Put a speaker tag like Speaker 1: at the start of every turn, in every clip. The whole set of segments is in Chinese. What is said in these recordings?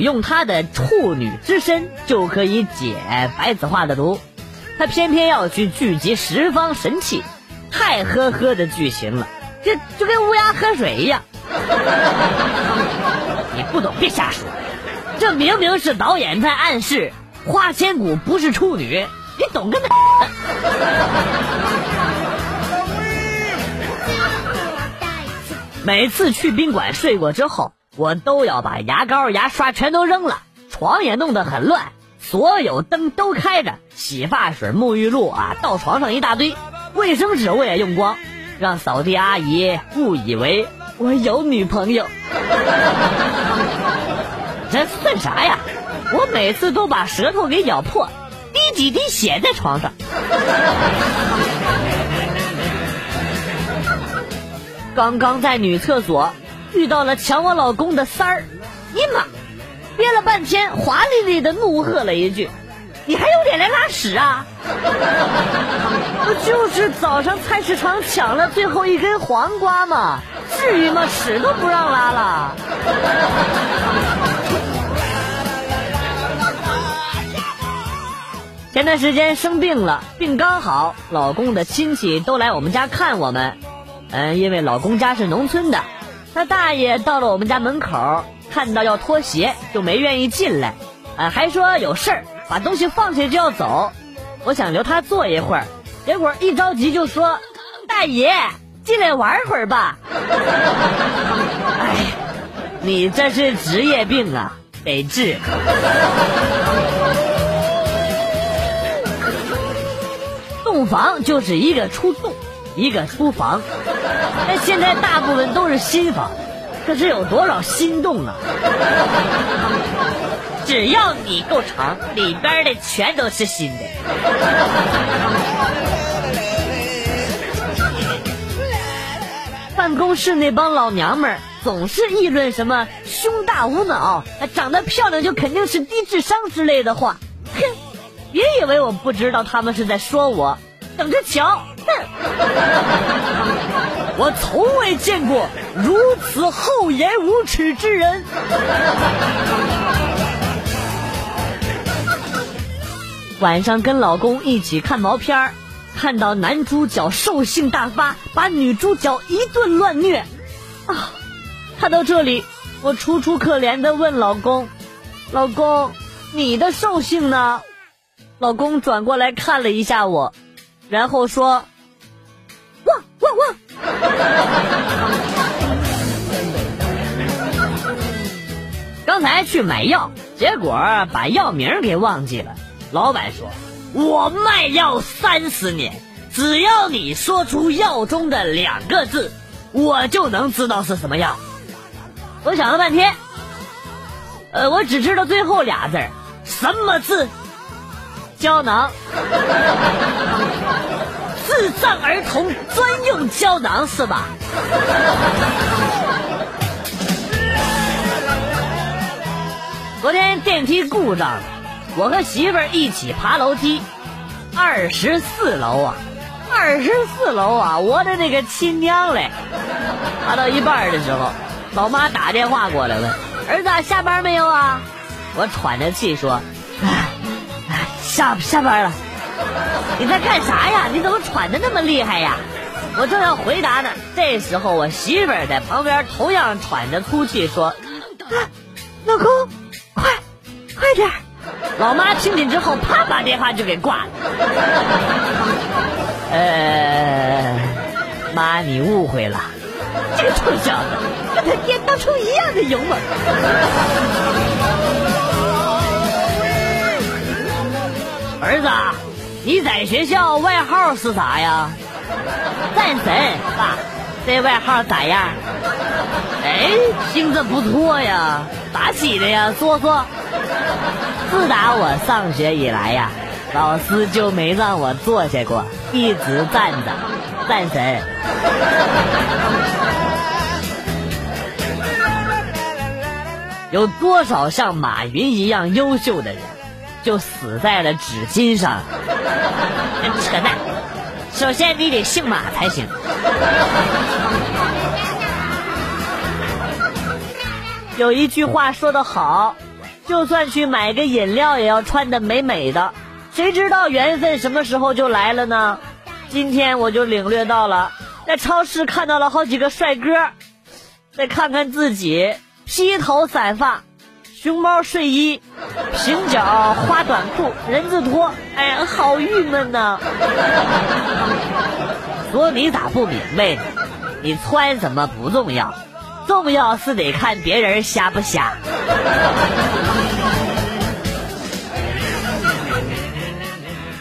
Speaker 1: 用她的处女之身就可以解白子画的毒，他偏偏要去聚集十方神器，太呵呵的剧情了，这就跟乌鸦喝水一样。你不懂别瞎说，这明明是导演在暗示花千骨不是处女，你懂个哪？每次去宾馆睡过之后，我都要把牙膏、牙刷全都扔了，床也弄得很乱，所有灯都开着，洗发水、沐浴露啊，到床上一大堆，卫生纸我也用光，让扫地阿姨误以为我有女朋友。这算啥呀？我每次都把舌头给咬破，滴几滴血在床上。刚刚在女厕所遇到了抢我老公的三儿，你妈！憋了半天，华丽丽的怒喝了一句：“你还有脸来拉屎啊！”不 就是早上菜市场抢了最后一根黄瓜吗？至于吗？屎都不让拉了。前段时间生病了，病刚好，老公的亲戚都来我们家看我们。嗯，因为老公家是农村的，他大爷到了我们家门口，看到要脱鞋，就没愿意进来，啊，还说有事儿，把东西放下就要走。我想留他坐一会儿，结果一着急就说：“大爷，进来玩会儿吧。”哎，你这是职业病啊，得治。洞房就是一个出洞。一个书房，但现在大部分都是新房，可是有多少心动啊？只要你够长，里边的全都是新的。办公室那帮老娘们儿总是议论什么胸大无脑，长得漂亮就肯定是低智商之类的话。哼，别以为我不知道他们是在说我，等着瞧。哼我从未见过如此厚颜无耻之人。晚上跟老公一起看毛片儿，看到男主角兽性大发，把女主角一顿乱虐。啊，看到这里，我楚楚可怜的问老公：“老公，你的兽性呢？”老公转过来看了一下我，然后说。汪汪汪！刚才去买药，结果把药名给忘记了。老板说：“我卖药三十年，只要你说出药中的两个字，我就能知道是什么药。”我想了半天，呃，我只知道最后俩字什么字？胶囊。智障儿童专用胶囊是吧？昨天电梯故障，我和媳妇儿一起爬楼梯，二十四楼啊，二十四楼啊，我的那个亲娘嘞！爬到一半的时候，老妈打电话过来问：“儿子下班没有啊？”我喘着气说：“，下下班了。”你在干啥呀？你怎么喘的那么厉害呀？我正要回答呢，这时候我媳妇儿在旁边同样喘着粗气说：“老公，快，快点！”老妈听见之后，啪把电话就给挂了。呃，妈，你误会了，这个臭小子跟他爹当初一样的勇猛。儿子。你在学校外号是啥呀？战神爸，这外号咋样？哎，听着不错呀，咋起的呀？说说。自打我上学以来呀，老师就没让我坐下过，一直站着。战神。有多少像马云一样优秀的人？就死在了纸巾上，扯淡！首先你得姓马才行。有一句话说得好，就算去买个饮料，也要穿的美美的。谁知道缘分什么时候就来了呢？今天我就领略到了，在超市看到了好几个帅哥，再看看自己，披头散发，熊猫睡衣，平角花短裤，人字拖，哎呀，好郁闷呐！说你咋不明白呢？你穿什么不重要，重要是得看别人瞎不瞎。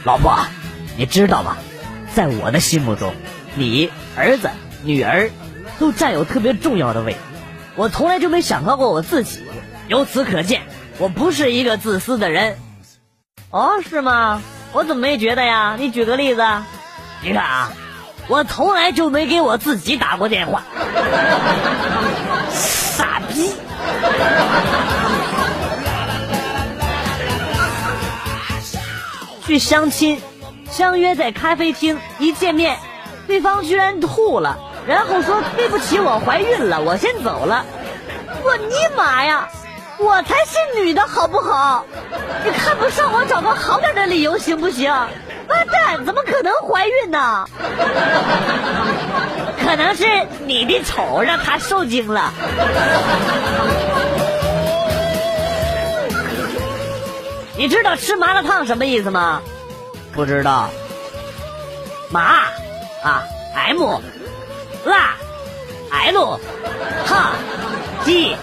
Speaker 1: 老婆，你知道吗？在我的心目中，你儿子、女儿都占有特别重要的位置。我从来就没想到过我自己。由此可见，我不是一个自私的人。哦，是吗？我怎么没觉得呀？你举个例子。你看啊。我从来就没给我自己打过电话，傻逼！去相亲，相约在咖啡厅，一见面，对方居然吐了，然后说对不起，我怀孕了，我先走了。我尼玛呀！我才是女的好不好？你看不上我，找个好点的理由行不行？妈蛋，怎么可能怀孕呢？可能是你的丑让她受惊了。你知道吃麻辣烫什么意思吗？不知道。麻啊，M，辣，L，烫，T，M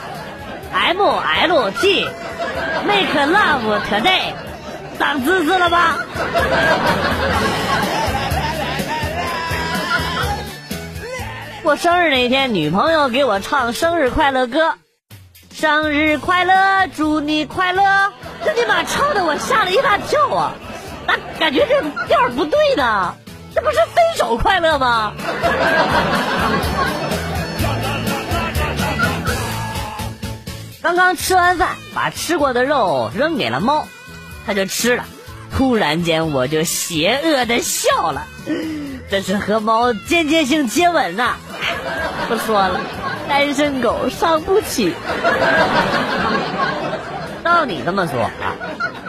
Speaker 1: M L T Make love today。长知识了吧？过生日那天，女朋友给我唱生日快乐歌，生日快乐，祝你快乐。这尼玛唱的我吓了一大跳啊！那感觉这调不对呢，这不是分手快乐吗？刚刚吃完饭，把吃过的肉扔给了猫。他就吃了，突然间我就邪恶的笑了，这是和猫间接性接吻呐！不说了，单身狗伤不起。照你这么说啊，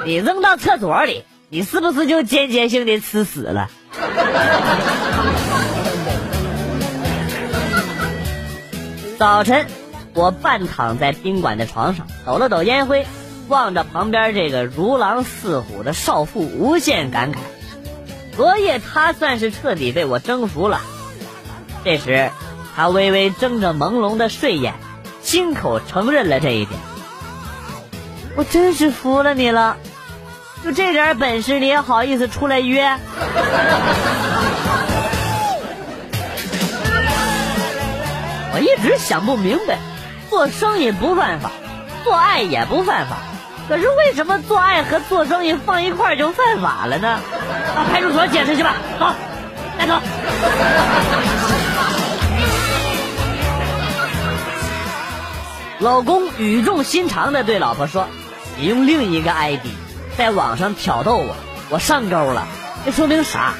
Speaker 1: 你扔到厕所里，你是不是就间接性的吃屎了？早晨，我半躺在宾馆的床上，抖了抖烟灰。望着旁边这个如狼似虎的少妇，无限感慨。昨夜他算是彻底被我征服了。这时，他微微睁着朦胧的睡眼，亲口承认了这一点。我真是服了你了，就这点本事你也好意思出来约？我一直想不明白，做生意不犯法，做爱也不犯法。可是为什么做爱和做生意放一块就犯法了呢？到派出所解释去吧。走，带走。老公语重心长的对老婆说：“你用另一个 ID 在网上挑逗我，我上钩了。这说明啥？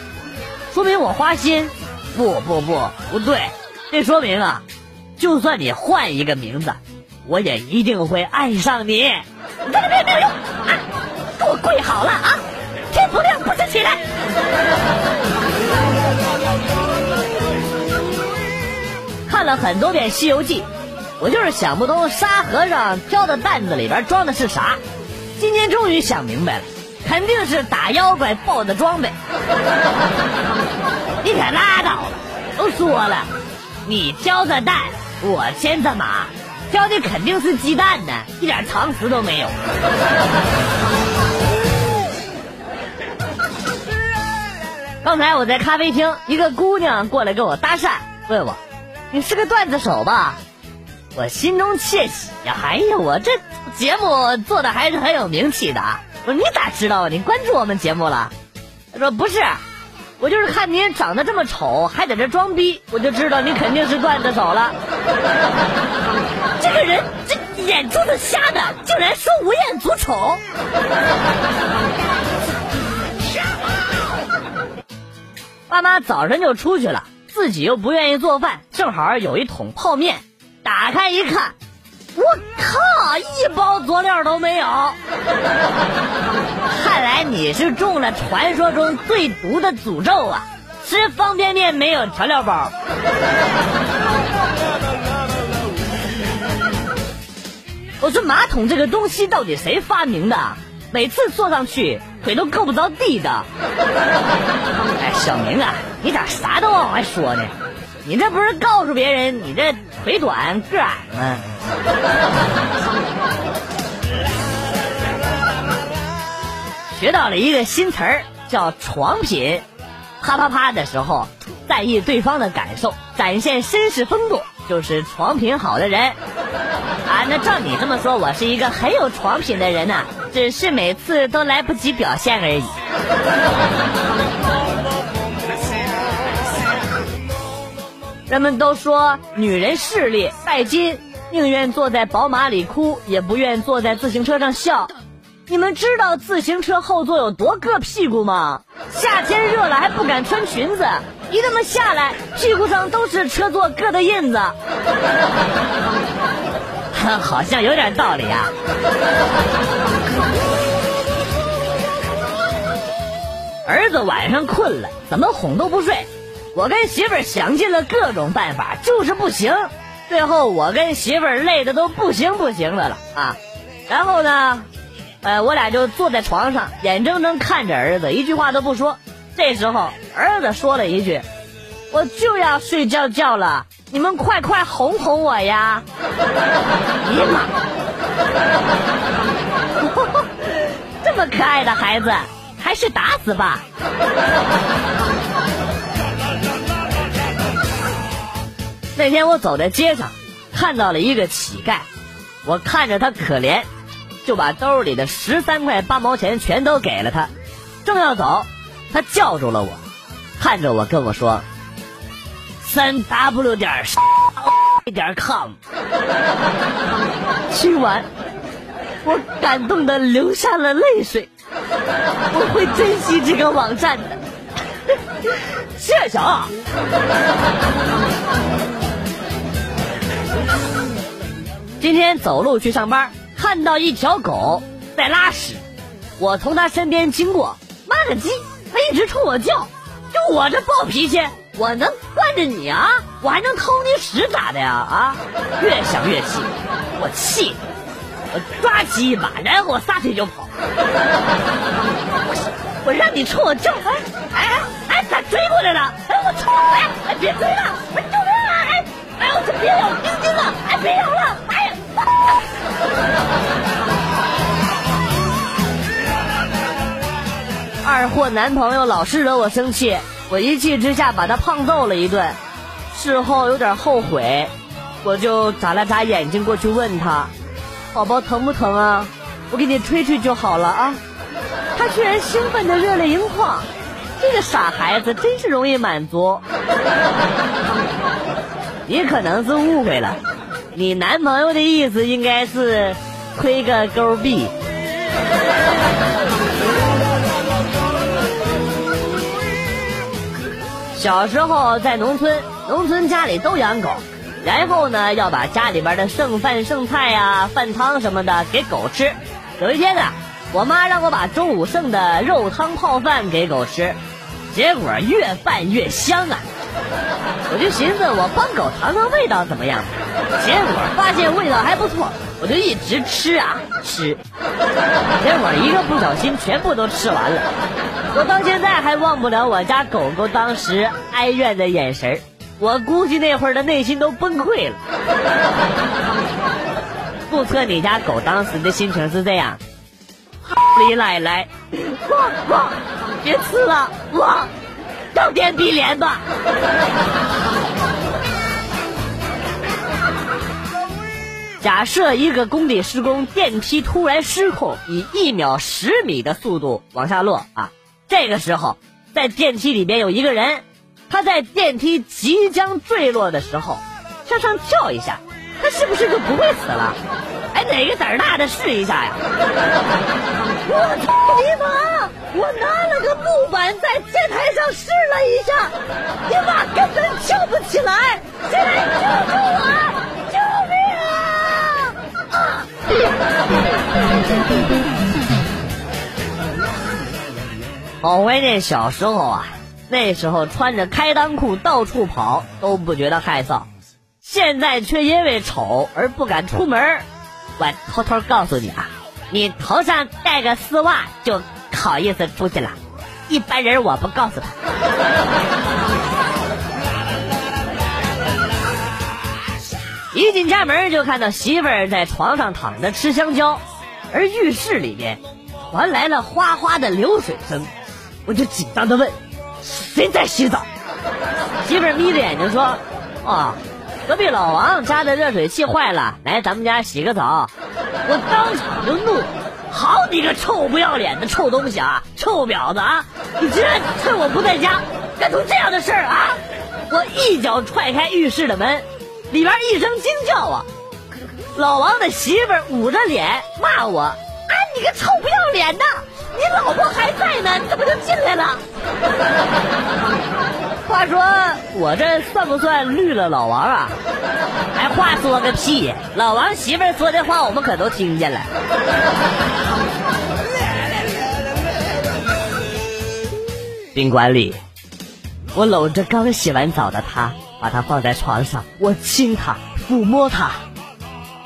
Speaker 1: 说明我花心？不不不，不对。这说明啊，就算你换一个名字，我也一定会爱上你。”这个没没有用啊！给我跪好了啊！天不亮不许起来。看了很多遍《西游记》，我就是想不通沙和尚挑的担子里边装的是啥。今天终于想明白了，肯定是打妖怪爆的装备。你可拉倒吧！都说了，你挑的担，我牵着马。挑的肯定是鸡蛋呢，一点常识都没有。刚才我在咖啡厅，一个姑娘过来跟我搭讪，问我：“你是个段子手吧？”我心中窃喜呀，哎呀，我这节目做的还是很有名气的。我说：“你咋知道？你关注我们节目了？”他说：“不是，我就是看你长得这么丑，还在这装逼，我就知道你肯定是段子手了。”这个人这眼珠子瞎的，竟然说吴彦祖丑。爸妈早晨就出去了，自己又不愿意做饭，正好有一桶泡面，打开一看，我靠，一包佐料都没有。看来你是中了传说中最毒的诅咒啊！吃方便面没有调料包。我说马桶这个东西到底谁发明的？每次坐上去腿都够不着地的。哎，小明啊，你咋啥都往外说呢？你这不是告诉别人你这腿短个矮吗？学到了一个新词儿，叫床品。啪啪啪的时候，在意对方的感受，展现绅士风度，就是床品好的人。啊，那照你这么说，我是一个很有床品的人呐，只是每次都来不及表现而已。人们都说女人势利拜金，宁愿坐在宝马里哭，也不愿坐在自行车上笑。你们知道自行车后座有多硌屁股吗？夏天热了还不敢穿裙子，一那么下来，屁股上都是车座硌的印子。好像有点道理啊。儿子晚上困了，怎么哄都不睡。我跟媳妇儿想尽了各种办法，就是不行。最后我跟媳妇儿累的都不行不行的了啊。然后呢？呃，我俩就坐在床上，眼睁睁看着儿子一句话都不说。这时候，儿子说了一句：“我就要睡觉觉了，你们快快哄哄我呀！”哎呀妈！这么可爱的孩子，还是打死吧。那天我走在街上，看到了一个乞丐，我看着他可怜。就把兜里的十三块八毛钱全都给了他，正要走，他叫住了我，看着我跟我说：“三 w 点点 com。”听完，我感动的流下了泪水。我会珍惜这个网站的，谢谢啊！今天走路去上班。看到一条狗在拉屎，我从它身边经过，妈个鸡，它一直冲我叫，就我这暴脾气，我能惯着你啊？我还能偷你屎咋的呀？啊！越想越气，我气，我抓鸡一把，然后我撒腿就跑。我我让你冲我叫，哎哎哎，咋追过来了？哎，我操！哎哎，别追了！哎，救命啊！哎哎，我别咬丁丁了！哎，别咬了！二货男朋友老是惹我生气，我一气之下把他胖揍了一顿。事后有点后悔，我就眨了眨眼睛过去问他：“宝宝疼不疼啊？我给你吹吹就好了啊。”他居然兴奋的热泪盈眶，这个傻孩子真是容易满足。你可能是误会了。你男朋友的意思应该是推个勾臂。小时候在农村，农村家里都养狗，然后呢要把家里边的剩饭剩菜呀、饭汤什么的给狗吃。有一天呢，我妈让我把中午剩的肉汤泡饭给狗吃，结果越拌越香啊。我就寻思我帮狗尝尝味道怎么样，结果发现味道还不错，我就一直吃啊吃，结果一个不小心全部都吃完了。我到现在还忘不了我家狗狗当时哀怨的眼神我估计那会儿的内心都崩溃了。目测你家狗当时的心情是这样，李奶奶，汪汪，别吃了，汪。到电逼脸吧！假设一个工地施工，电梯突然失控，以一秒十米的速度往下落啊！这个时候，在电梯里边有一个人，他在电梯即将坠落的时候向上跳一下，他是不是就不会死了？哎，哪个胆儿大的试一下呀？我操你妈！我拿了个木板在键台上试了一下，你妈根本跳不起来！谁来救救我？救命啊！好怀念小时候啊，那时候穿着开裆裤到处跑都不觉得害臊，现在却因为丑而不敢出门。我偷偷告诉你啊，你头上戴个丝袜就好意思出去了，一般人我不告诉他。一进家门就看到媳妇儿在床上躺着吃香蕉，而浴室里面传来了哗哗的流水声，我就紧张的问：“谁在洗澡？”媳妇儿眯着眼睛说：“啊，隔壁老王家的热水器坏了，来咱们家洗个澡。”我当场就怒：“好你个臭不要脸的臭东西啊，臭婊子啊！你居然趁我不在家干出这样的事儿啊！”我一脚踹开浴室的门。里边一声惊叫啊！老王的媳妇捂着脸骂我：“啊，你个臭不要脸的！你老婆还在呢，你怎么就进来了？”话说我这算不算绿了老王啊？还话说个屁！老王媳妇儿说的话我们可都听见了。宾馆里，我搂着刚洗完澡的他。把他放在床上，我亲他，抚摸他，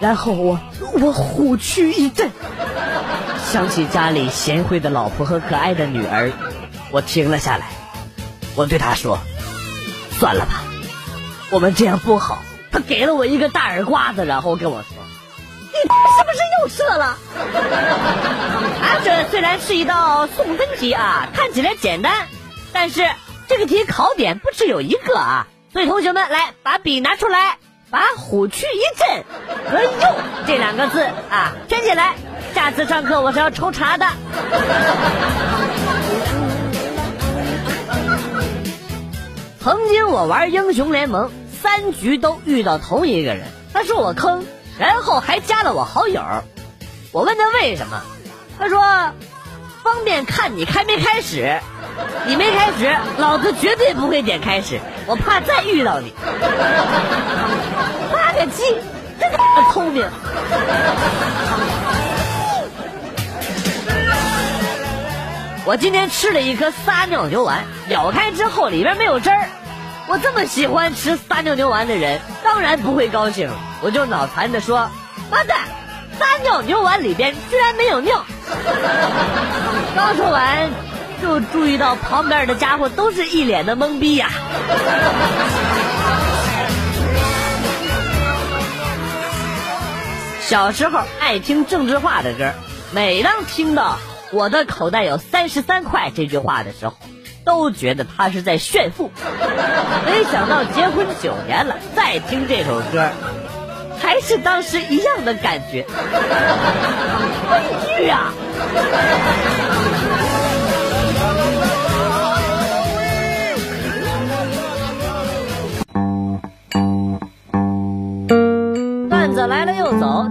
Speaker 1: 然后我我虎躯一震，想起家里贤惠的老婆和可爱的女儿，我停了下来，我对他说：“算了吧，我们这样不好。”他给了我一个大耳刮子，然后跟我说：“你 是不是又射了？” 啊，这虽然是一道送分题啊，看起来简单，但是这个题考点不只有一个啊。所以同学们，来把笔拿出来，把“虎去一震”和“又”这两个字啊圈起来。下次上课我是要抽查的。曾经我玩英雄联盟，三局都遇到同一个人，他说我坑，然后还加了我好友。我问他为什么，他说。方便看你开没开始，你没开始，老子绝对不会点开始，我怕再遇到你。妈个鸡，真他妈聪明！我今天吃了一颗撒尿牛丸，咬开之后里边没有汁儿。我这么喜欢吃撒尿牛丸的人，当然不会高兴。我就脑残的说：妈蛋，撒尿牛丸里边居然没有尿！刚说完，就注意到旁边的家伙都是一脸的懵逼呀。小时候爱听郑智化的歌，每当听到“我的口袋有三十三块”这句话的时候，都觉得他是在炫富。没想到结婚九年了，再听这首歌。还是当时一样的感觉，